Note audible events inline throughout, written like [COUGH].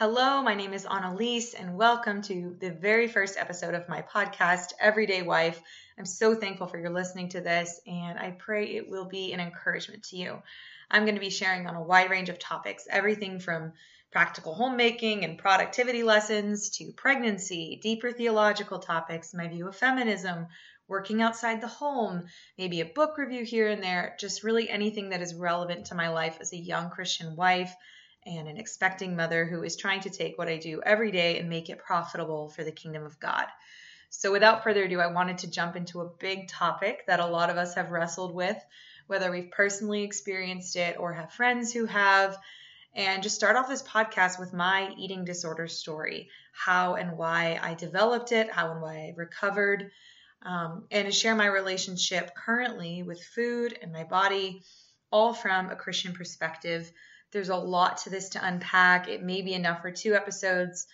Hello, my name is Annalise, and welcome to the very first episode of my podcast, Everyday Wife. I'm so thankful for your listening to this, and I pray it will be an encouragement to you. I'm going to be sharing on a wide range of topics, everything from practical homemaking and productivity lessons to pregnancy, deeper theological topics, my view of feminism, working outside the home, maybe a book review here and there, just really anything that is relevant to my life as a young Christian wife and an expecting mother who is trying to take what I do every day and make it profitable for the kingdom of God. So, without further ado, I wanted to jump into a big topic that a lot of us have wrestled with, whether we've personally experienced it or have friends who have, and just start off this podcast with my eating disorder story how and why I developed it, how and why I recovered, um, and to share my relationship currently with food and my body, all from a Christian perspective there's a lot to this to unpack. It may be enough for two episodes,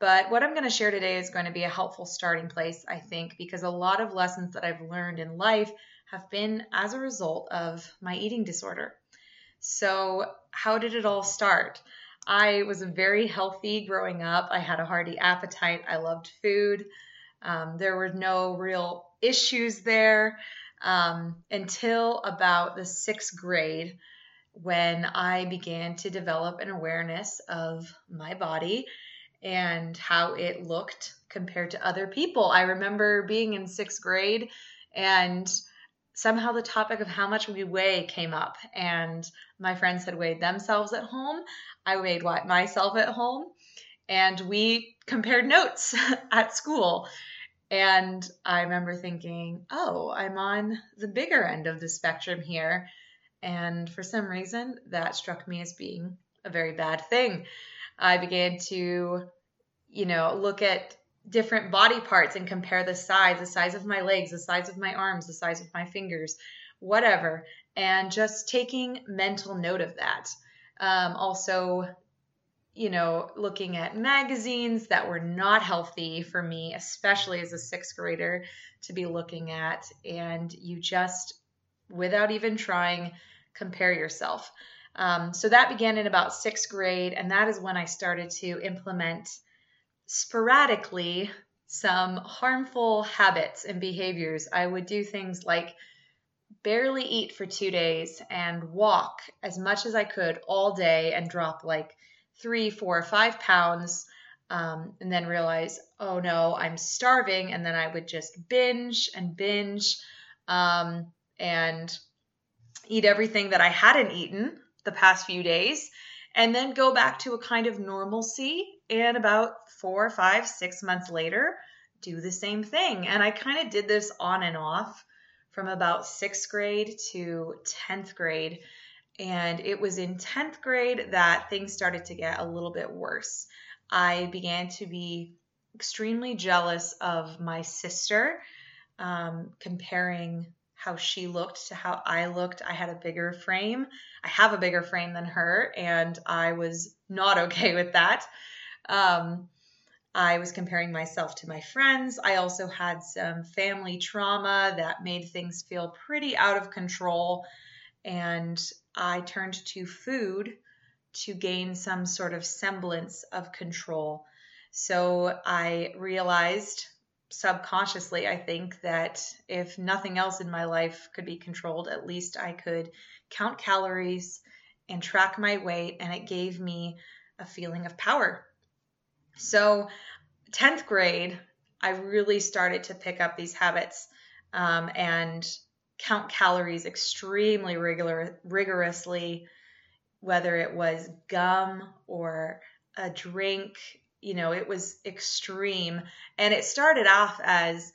but what I'm going to share today is going to be a helpful starting place, I think, because a lot of lessons that I've learned in life have been as a result of my eating disorder. So, how did it all start? I was very healthy growing up. I had a hearty appetite. I loved food. Um, there were no real issues there um, until about the sixth grade when I began to develop an awareness of my body and how it looked compared to other people. I remember being in sixth grade and somehow the topic of how much we weigh came up, and my friends had weighed themselves at home. I weighed myself at home, and we compared notes [LAUGHS] at school. And I remember thinking, oh, I'm on the bigger end of the spectrum here. And for some reason, that struck me as being a very bad thing. I began to, you know, look at different body parts and compare the size, the size of my legs, the size of my arms, the size of my fingers, whatever, and just taking mental note of that. Um, also, you know, looking at magazines that were not healthy for me, especially as a sixth grader, to be looking at. And you just, without even trying, compare yourself. Um, so that began in about sixth grade, and that is when I started to implement sporadically some harmful habits and behaviors. I would do things like barely eat for two days and walk as much as I could all day and drop like three, four, five pounds. Um, and then realize, oh no, I'm starving. And then I would just binge and binge. Um, and eat everything that I hadn't eaten the past few days, and then go back to a kind of normalcy. And about four, five, six months later, do the same thing. And I kind of did this on and off from about sixth grade to 10th grade. And it was in 10th grade that things started to get a little bit worse. I began to be extremely jealous of my sister, um, comparing how she looked to how I looked. I had a bigger frame. I have a bigger frame than her, and I was not [LAUGHS] okay with that. Um, I was comparing myself to my friends. I also had some family trauma that made things feel pretty out of control. And I turned to food to gain some sort of semblance of control. So I realized subconsciously, I think that if nothing else in my life could be controlled, at least I could count calories and track my weight, and it gave me a feeling of power. So, 10th grade, I really started to pick up these habits um, and count calories extremely regular, rigorously, whether it was gum or a drink you know, it was extreme. And it started off as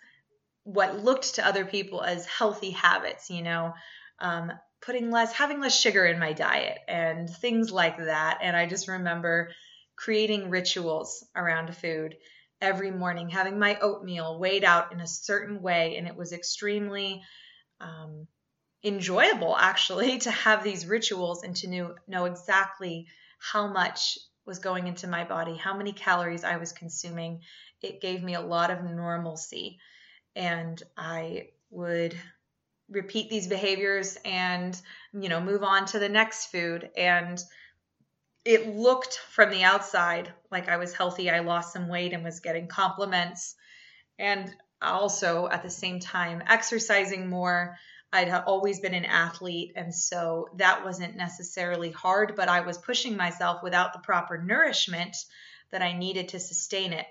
what looked to other people as healthy habits, you know, um, putting less, having less sugar in my diet and things like that. And I just remember creating rituals around food every morning, having my oatmeal weighed out in a certain way. And it was extremely um, enjoyable, actually, [LAUGHS] to have these rituals and to know, know exactly how much was going into my body, how many calories I was consuming. It gave me a lot of normalcy. And I would repeat these behaviors and, you know, move on to the next food. And it looked from the outside like I was healthy. I lost some weight and was getting compliments. And also at the same time, exercising more. I'd always been an athlete, and so that wasn't necessarily hard, but I was pushing myself without the proper nourishment that I needed to sustain it.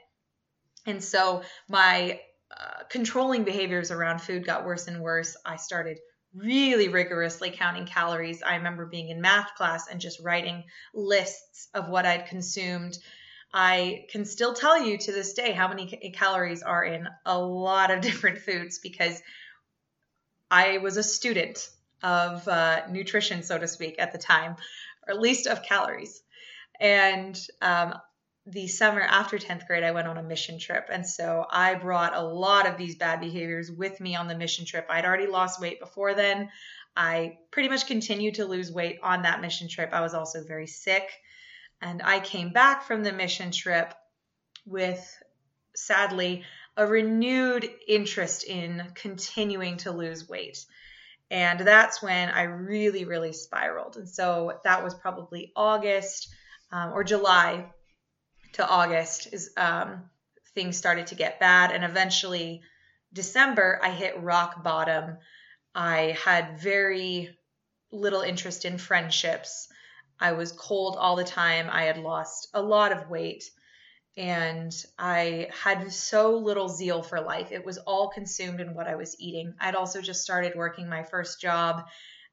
And so my uh, controlling behaviors around food got worse and worse. I started really rigorously counting calories. I remember being in math class and just writing lists of what I'd consumed. I can still tell you to this day how many calories are in a lot of [LAUGHS] different foods because I was a student of uh, nutrition, so to speak, at the time, or at least of calories. And um, the summer after 10th grade, I went on a mission trip. And so I brought a lot of these bad behaviors with me on the mission trip. I'd already lost weight before then. I pretty much continued to lose weight on that mission trip. I was also very sick. And I came back from the mission trip with, sadly, a renewed interest in continuing to lose weight. And that's when I really, really spiraled. And so that was probably August um, or July to August is um, things started to get bad, and eventually December I hit rock bottom. I had very little interest in friendships. I was cold all the time. I had lost a lot of weight and I had so little zeal for life. It was all consumed in what I was eating. I'd also just started working my first job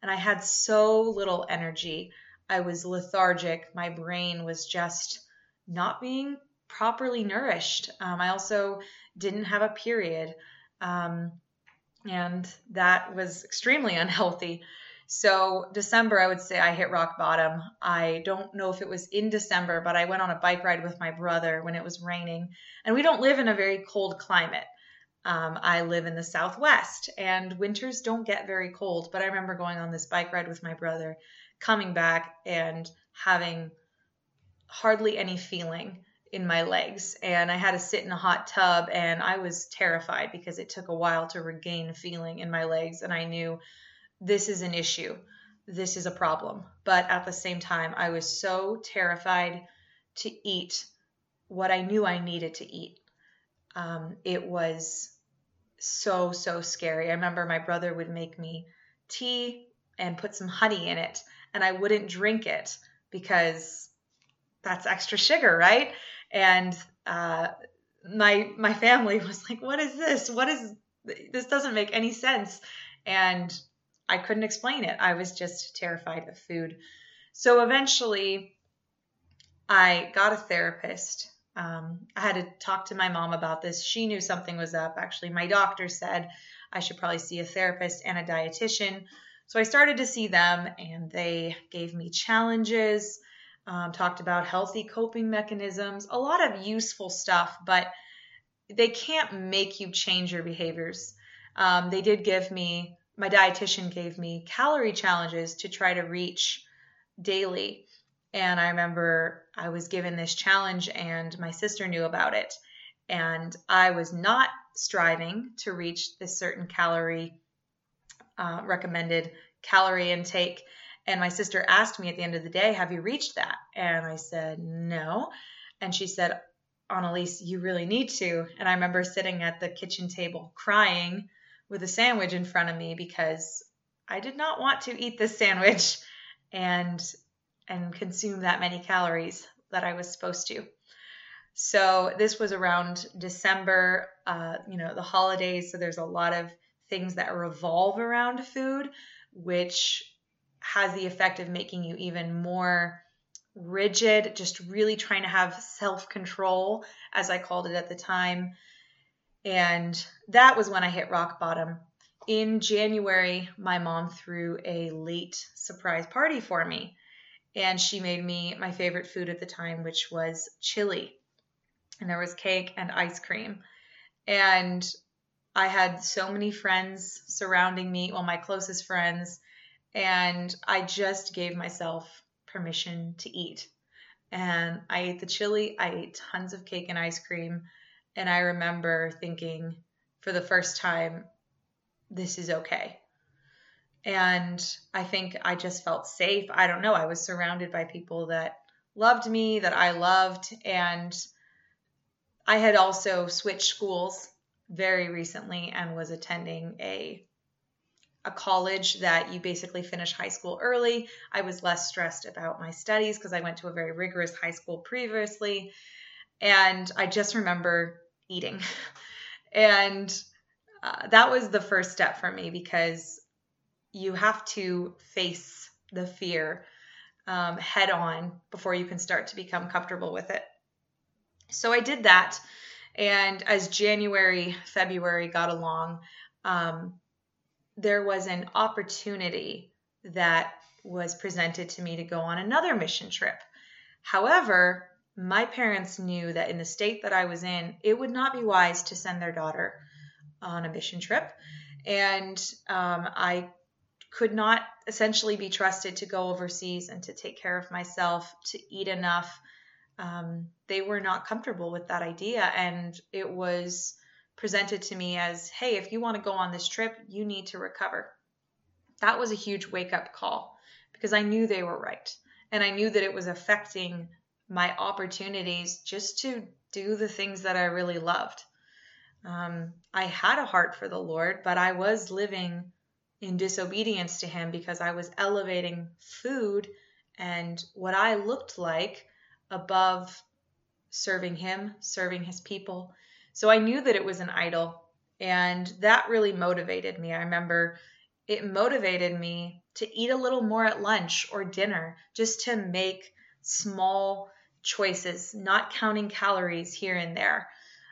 and I had so little energy. I was lethargic. My brain was just not being properly nourished. Um, I also didn't have a period, um, and that was extremely [LAUGHS] unhealthy. So, December, I would say I hit rock bottom. I don't know if it was in December, but I went on a bike ride with my brother when it was raining. And we don't live in a very cold climate. Um, I live in the Southwest, and winters don't get very cold. But I remember going on this bike ride with my brother, coming back and having hardly any feeling in my legs and I had to sit in a hot tub and I was terrified because it took a while to regain feeling in my legs and I knew this is an issue. This is a problem. But at the same time, I was so terrified to eat what I knew I needed to eat. Um, it was so, so scary. I remember my brother would make me tea and put some honey in it, and I wouldn't drink it because that's extra sugar, right? And uh, my my family [LAUGHS] was like, "What is this? What is this? Doesn't make any sense." And I couldn't explain it. I was just terrified of food. So eventually, I got a therapist. Um, I had to talk to my mom about this. She knew something was up. Actually, my doctor said I should probably see a therapist and a dietitian. So I started to see them, and they gave me challenges um, talked about healthy coping mechanisms, a lot of useful stuff, but they can't make you change your behaviors. Um, they did give me, my dietitian gave me calorie challenges to try to reach daily. And I remember I was given this challenge, and my sister knew about it. And I was not striving to reach this certain calorie uh, recommended calorie intake. And my sister asked me at the end of the day, Have you reached that? And I said, No. And she said, Annalise, you really need to. And I remember sitting at the kitchen table crying with a sandwich in front of me because I did not want to eat this sandwich and and consume that many calories that I was supposed to. So this was around December, uh, you know, the holidays. So there's a lot of things that revolve around food, which has the effect of making you even more rigid, just really trying to have self control, as I called it at the time. And that was when I hit rock bottom. In January, my mom threw a late surprise party for me. And she made me my favorite food at the time, which was chili. And there was cake and ice cream. And I had so many friends surrounding me, well, my closest friends, and I just gave myself permission to eat. And I ate the chili, I ate tons of cake and ice cream, and I remember thinking for the first time, this is okay. And I think I just felt safe. I don't know. I was surrounded by people that loved me, that I loved. And I had also switched schools very recently and was attending a a college that you basically finish high school early. I was less stressed about my studies because I went to a very rigorous high school previously. And I just remember eating. [LAUGHS] and uh, that was the first step for me because you have to face the fear um, head on before you can start to become comfortable with it. So I did that. And as January, February got along, um, there was an opportunity that was presented to me to go on another mission trip. However, my parents knew that in the state that I was in, it would not be wise to send their daughter on a mission trip. And um, I could not essentially be trusted to go overseas and to take care of myself, to eat enough. Um, they were not comfortable with that idea. And it was presented to me as hey, if you want to go on this trip, you need to recover. That was a huge wake up call because I knew they were right. And I knew that it was affecting my opportunities just to do the things that I really loved. Um, I had a heart for the Lord, but I was living in disobedience to Him because I was elevating food and what I looked like above serving Him, serving His people. So I knew that it was an idol, and that really motivated me. I remember it motivated me to eat a little more at lunch or dinner, just to make small choices, not counting calories here and there.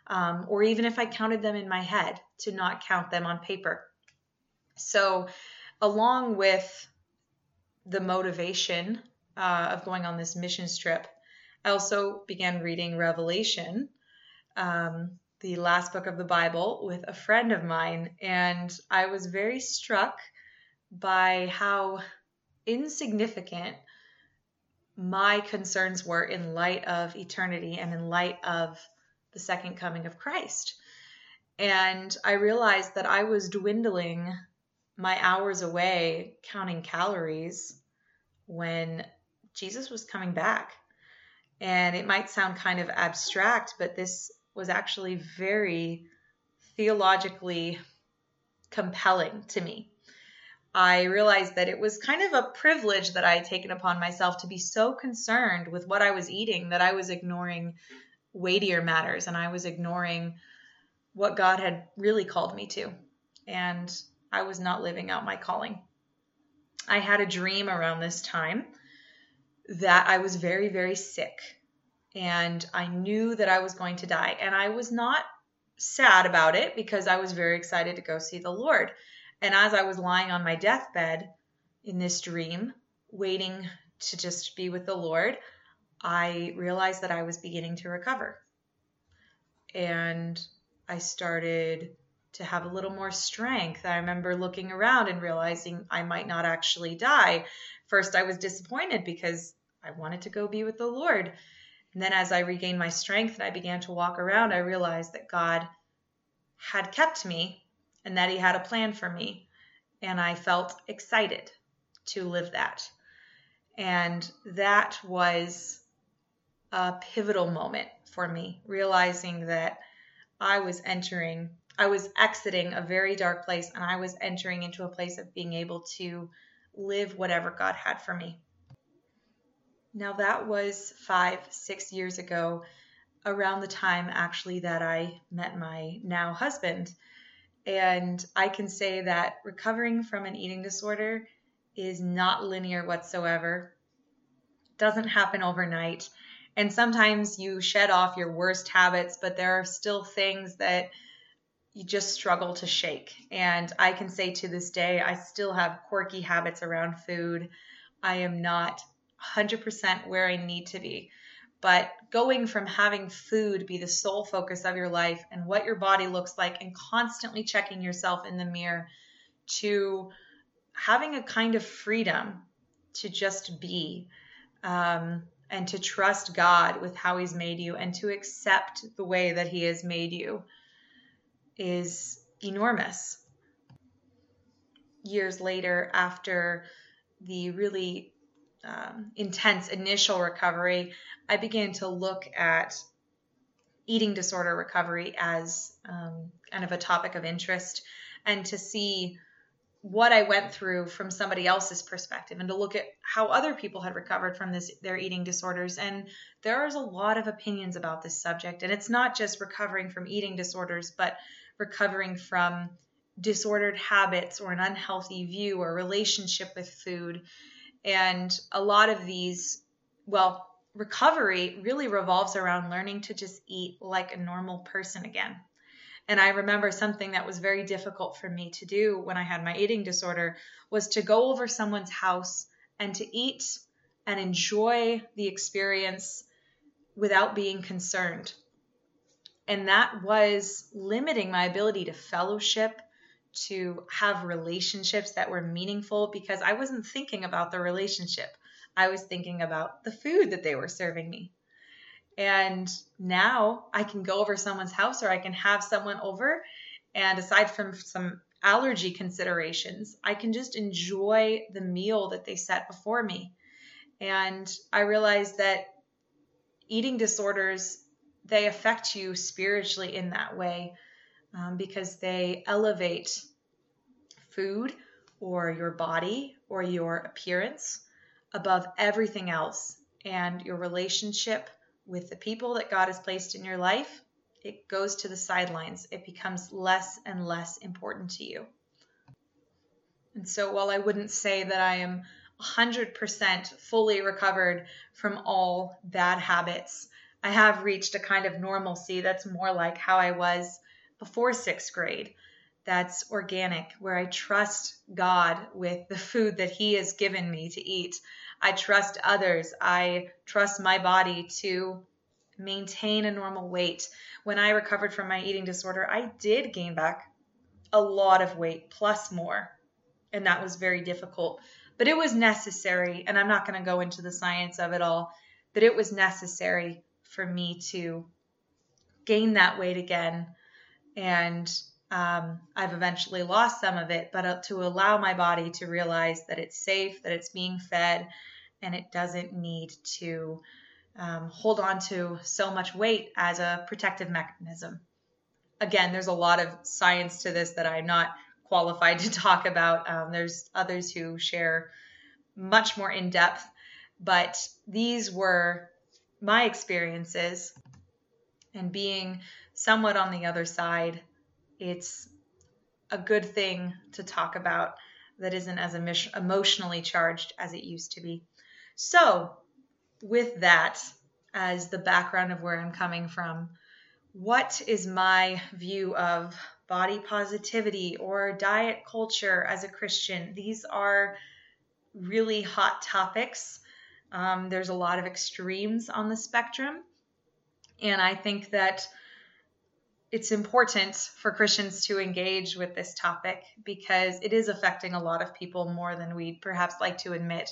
Um, or even if I counted them in my head, to not count them on paper. So, along with the motivation uh, of going on this mission trip, I also began reading Revelation. Um, the last book of the Bible with a friend of mine, and I was very struck by how insignificant my concerns were in light of eternity and in light of the second coming of Christ. And I realized that I was dwindling my hours away counting calories when Jesus was coming back. And it might sound kind of abstract, but this was actually very theologically compelling to me. I realized that it was kind of a privilege that I had taken upon myself to be so concerned with what I was eating that I was ignoring weightier matters and I was ignoring what God had really called me to. And I was not living out my calling. I had a dream around this time that I was very, very sick and I knew that I was going to die. And I was not sad about it because I was very excited to go see the Lord. And as I was lying on my deathbed in this dream, waiting to just be with the Lord, I realized that I was beginning to recover. And I started to have a little more strength. I remember looking around and realizing I might not actually die. First, I was disappointed because I wanted to go be with the Lord. And then as I regained my strength and I began to walk around, I realized that God had kept me and that He had a plan for me. And I felt excited to live that. And that was a pivotal moment for me, realizing that I was entering, I was exiting a very dark place and I was entering into a place of being able to live whatever God had for me. Now, that was five, six years ago, around the time actually that I met my now husband. And I can say that recovering from an eating disorder is not linear whatsoever, doesn't happen overnight. And sometimes you shed off your worst habits, but there are still things that you just struggle to shake. And I can say to this day, I still have quirky habits around food. I am not 100% where I need to be. But going from having food be the sole focus of your life and what your body looks like and constantly checking yourself in the mirror to having a kind of freedom to just be um, and to trust God with how He's made you and to accept the way that He has made you is enormous. Years later, after the really um, intense initial recovery, I began to look at eating disorder recovery as um, kind of a topic of interest and to see what I went through from somebody else's perspective and to look at how other people had recovered from this their eating disorders. And there's a lot of opinions about this subject and it's not just recovering from eating disorders but recovering from disordered habits or an unhealthy view or relationship with food and a lot of these well recovery really revolves around learning to just eat like a normal person again and I remember something that was very difficult for me to do when I had my eating disorder was to go over someone's house and to eat and enjoy the experience without being concerned. And that was limiting my ability to fellowship, to have relationships that were meaningful because I wasn't thinking about the relationship. I was thinking about the food that they were serving me. And now I can go over someone's house or I can have someone over. And aside from some allergy considerations, I can just enjoy the meal that they set before me. And I realized that eating disorders, they affect you spiritually in that way um, because they elevate food or your body or your appearance above everything else. And your relationship with the people that God has placed in your life, it goes to the sidelines. It becomes less and less important to you. And so, while I wouldn't say that I am 100% fully recovered from all bad habits, I have reached a kind of normalcy that's more like how I was before sixth grade. That's organic, where I trust God with the food that He has given me to eat. I trust others. I trust my body to maintain a normal weight. When I recovered from my eating disorder, I did gain back a lot of weight plus more. And that was very difficult. But it was necessary. And I'm not going to go into the science of it all, but it was necessary for me to gain that weight again. And um, I've eventually lost some of it, but uh, to allow my body to realize that it's safe, that it's being fed, and it doesn't need to um, hold on to so much weight as a protective mechanism. Again, there's a lot of science to this that I'm not qualified [LAUGHS] to talk about. Um, there's others who share much more in depth, but these were my experiences. And being somewhat on the other side it's a good thing to talk about that isn't as emotionally charged as it used to be. So, with that as the background of where I'm coming from, what is my view of body positivity or diet culture as a Christian? These are really hot topics. Um, there's a lot of extremes on the spectrum. And I think that it's important for Christians to engage with this topic because it is affecting a lot of people more than we perhaps like to admit.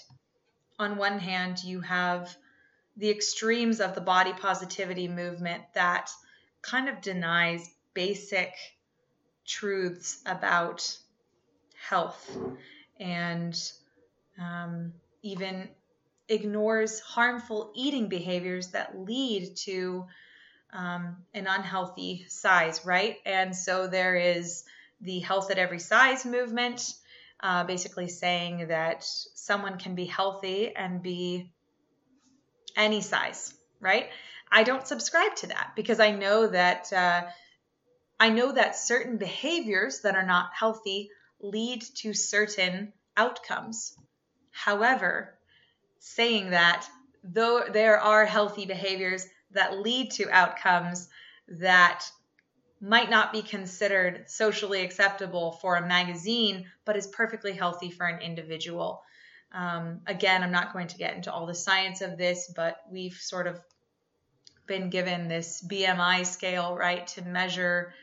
On one hand, you have the extremes of the body positivity movement that kind of denies basic truths about health and um, even ignores harmful eating behaviors that lead to um, an unhealthy size, right? And so there is the health at every size movement, uh, basically saying that someone can be healthy and be any size, right? I don't subscribe to that because I know that uh, I know that certain behaviors that are not healthy lead to certain outcomes. However, saying that though there are healthy behaviors that lead to outcomes that might not be considered socially acceptable for a magazine, but is perfectly healthy for an individual. Um, again, I'm not going to get into all the science of this, but we've sort of been given this BMI scale, right, to measure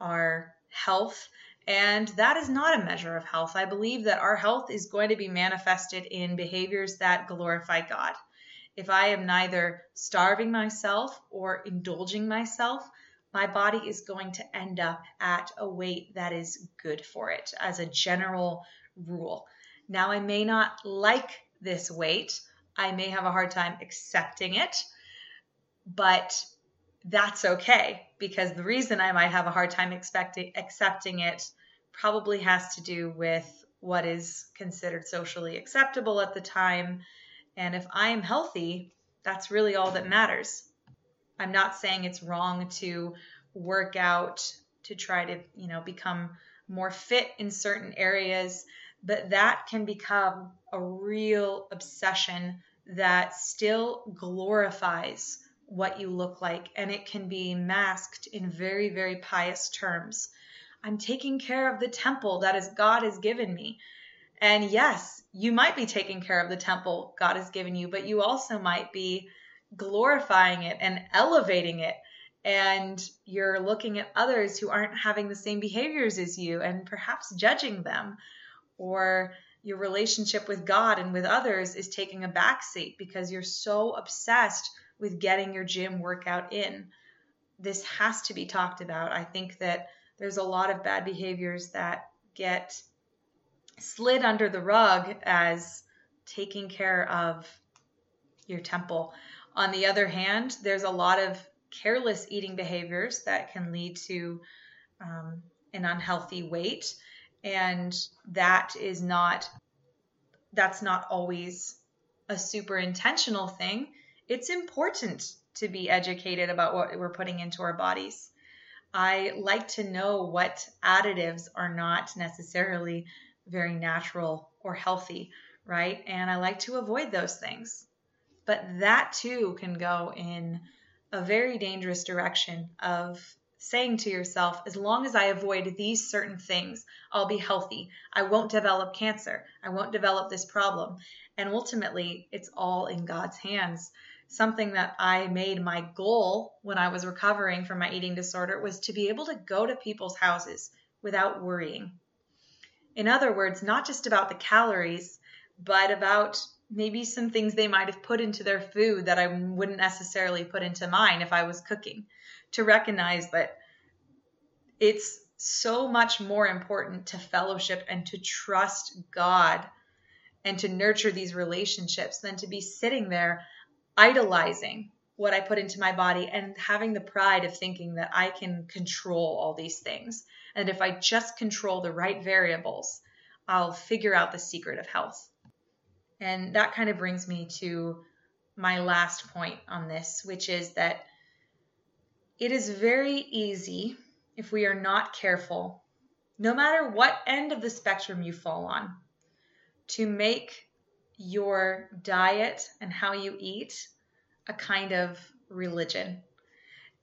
our health. And that is not a measure of health. I believe that our health is going to be manifested in behaviors that glorify God if I am neither starving myself or indulging myself, my body is going to end up at a weight that is good for it as a general rule. Now, I may not like this weight. I may have a hard time accepting it, but that's okay because the reason I might have a hard time expecting accepting it probably has to do with what is considered socially acceptable at the time. And if I am healthy, that's really all that matters. I'm not saying it's wrong to work out to try to, you know, become more fit in certain areas, but that can become a real obsession that still glorifies what you look like. And it can be masked in very very pious terms. I'm taking care of the temple that is god has given me and yes you might be taking care of the temple god has given you but you also might be glorifying it and elevating it and you're looking at others who aren't having the same behaviors as you and perhaps judging them or your relationship with God and with others is taking a backseat because you're so obsessed with getting your gym workout in. This has to be talked about. I think that there's a lot of bad behaviors that get slid under the rug as taking care of your temple. On the other hand, there's a lot of careless eating behaviors that can lead to um, an unhealthy weight and that is not that's not always a super intentional thing it's important to be educated about what we're putting into our bodies i like to know what additives are not necessarily very natural or healthy right and i like to avoid those things but that too can go in a very dangerous direction of saying to yourself, as long as I avoid these certain things, I'll be healthy. I won't develop cancer. I won't develop this problem. And ultimately, it's all in God's hands. Something that I made my goal when I was recovering from my eating disorder was to be able to go to people's houses without worrying. In other words, not just about the calories, but about maybe some things they might have put into their food that I wouldn't necessarily put into mine if I was cooking to recognize that it's so much more important to fellowship and to trust God and to nurture these relationships than to be sitting there idolizing what I put into my body and having the pride of thinking that I can control all these things. And if I just control the right variables, I'll figure out the secret of health. And that kind of brings me to my last point on this, which is that it is very easy, if we are not careful, no matter what end of the spectrum you fall on, to make your diet and how you eat a kind of religion.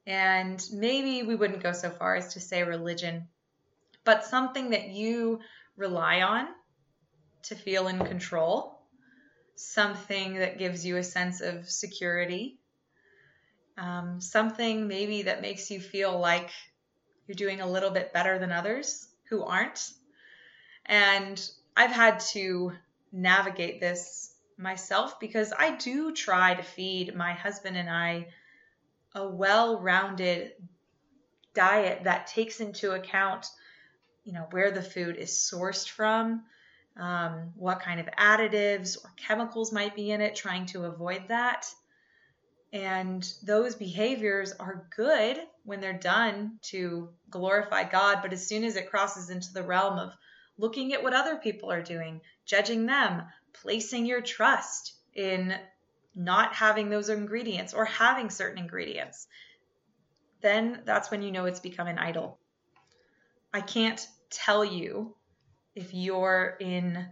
And maybe we wouldn't go so far as to say religion, but something that you rely on to feel in control, something that gives you a sense of security, um, something maybe that makes you feel like you're doing a little bit better than others who aren't. And I've had to navigate this myself because I do try to feed my husband and I a well rounded diet that takes into account you know where the food is sourced from um, what kind of additives or chemicals might be in it trying to avoid that and those behaviors are good when they're done to glorify God. But as soon as it crosses into the realm of looking at what other people are doing, judging them, placing your trust in not having those ingredients or having certain ingredients, then that's when you know it's become an idol. I can't tell you if you're in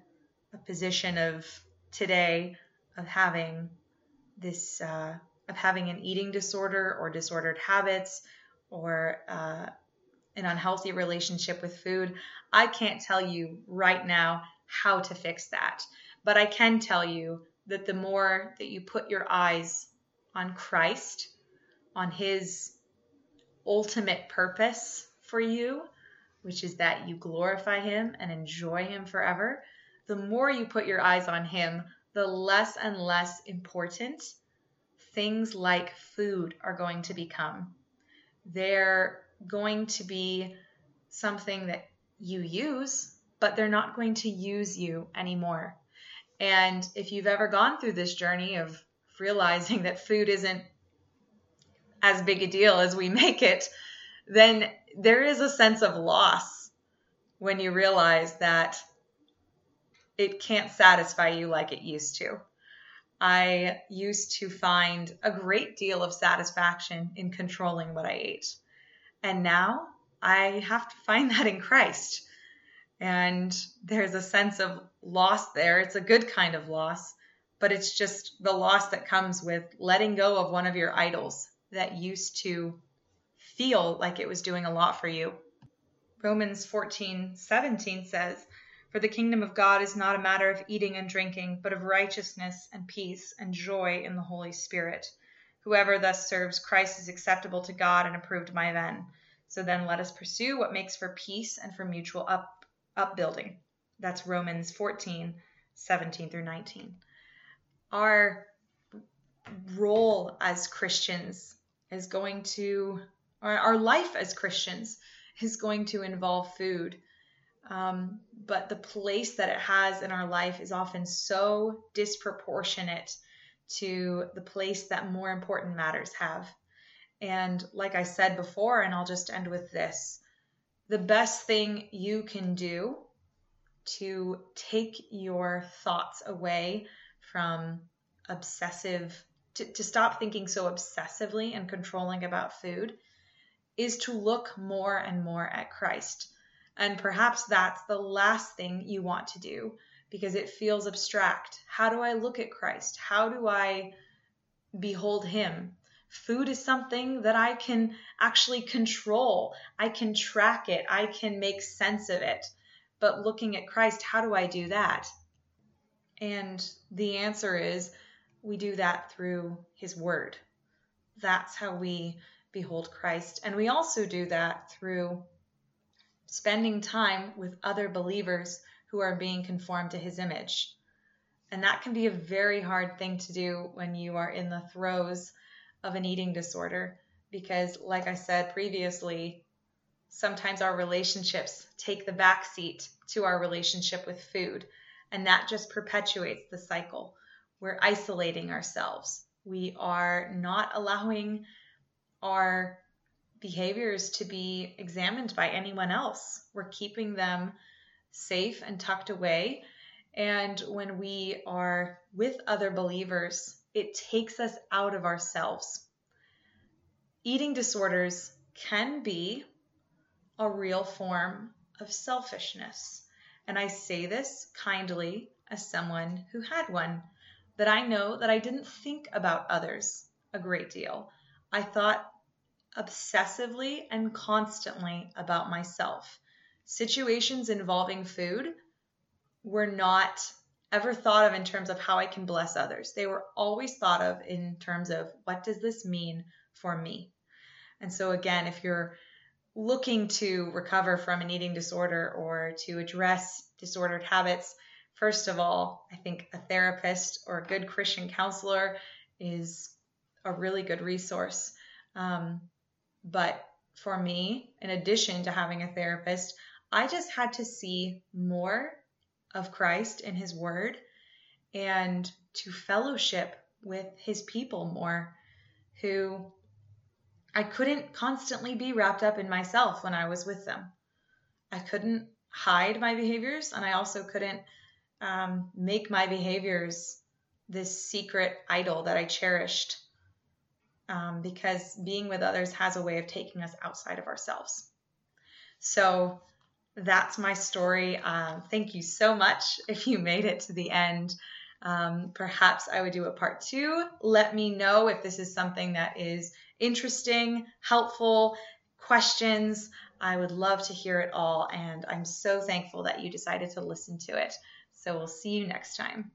a position of today of having this uh, of having an eating disorder or disordered habits or uh, an unhealthy relationship with food, I can't tell you right now how to fix that. But I can tell you that the more that you put your eyes on Christ, on His ultimate purpose for you, which is that you glorify Him and enjoy Him forever, the more you put your eyes on Him, the less and less important things like food are going to become. They're going to be something that you use, but they're not going to use you anymore. And if you've ever gone through this journey of realizing that food isn't as big a deal as we [LAUGHS] make it, then there is a sense of loss when you realize that it can't satisfy you like it used to. I used to find a great deal of satisfaction in controlling what I ate. And now I have to find that in Christ. And there's a sense of loss there. It's a good kind of loss, but it's just the loss that comes with letting go of one of your idols that used to feel like it was doing a lot for you. Romans 14 17 says, For the kingdom of God is not a matter of eating and drinking, but of righteousness and peace and joy in the Holy Spirit. Whoever thus serves Christ is acceptable to God and approved by men. So then let us pursue what makes for peace and for mutual up, upbuilding. That's Romans 14, 17 through 19. Our role as Christians is going to, or our life as Christians is going to involve food. Um, but the place that it has in our life is often so disproportionate to the place that more important matters have. And like I said before, and I'll just end with this the best thing you can do to take your thoughts away from obsessive, to, to stop thinking so obsessively and controlling about food, is to look more and more at Christ. And perhaps that's the last thing you want to do because it feels abstract. How do I look at Christ? How do I behold Him? Food is something that I can actually control. I can track it. I can make sense of it. But looking at Christ, how do I do that? And the answer is we do that through His Word. That's how we behold Christ. And we also do that through spending time with other believers who are being conformed to His image. And that can be a very hard thing to do when you are in the throes of an eating disorder because, like I said previously, sometimes our relationships take the back seat to our relationship with food, and that just perpetuates the cycle. We're isolating ourselves. We are not allowing our behaviors to be examined by anyone else. We're keeping them safe and tucked away. And when we are with other believers, it takes us out of ourselves. Eating disorders can be a real form of selfishness. And I say this kindly as someone who had one, that I know that I didn't think about others a great deal. I thought obsessively and constantly about myself. Situations involving food were not ever thought of in terms of how I can bless others. They were always thought of in terms of what does this mean for me? And so, again, if you're looking to recover from an eating disorder or to address disordered habits, first of all, I think a therapist or a good Christian counselor is a really good resource. Um, but for me, in addition to having a therapist, I just had to see more of Christ and his word and to fellowship with his people more who I couldn't constantly be wrapped up in myself when I was with them. I couldn't hide my behaviors and I also couldn't um, make my behaviors this secret idol that I cherished um, because being with others has a way of taking us outside of ourselves. So that's my story. Um, thank you so much [LAUGHS] if you made it to the end. Um, perhaps I would do a part two. Let me know if this is something that is interesting, helpful, questions. I would love to hear it all. And I'm so thankful that you decided to listen to it. So we'll see you next time.